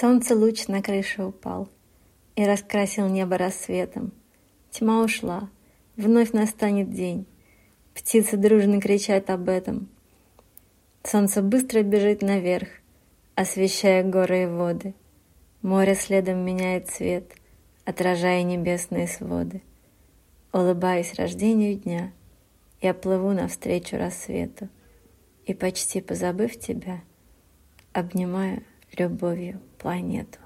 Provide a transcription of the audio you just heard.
Солнце луч на крышу упал И раскрасил небо рассветом. Тьма ушла, вновь настанет день. Птицы дружно кричат об этом. Солнце быстро бежит наверх, Освещая горы и воды. Море следом меняет цвет, Отражая небесные своды. Улыбаясь рождению дня, Я плыву навстречу рассвету И, почти позабыв тебя, Обнимаю любовью планету.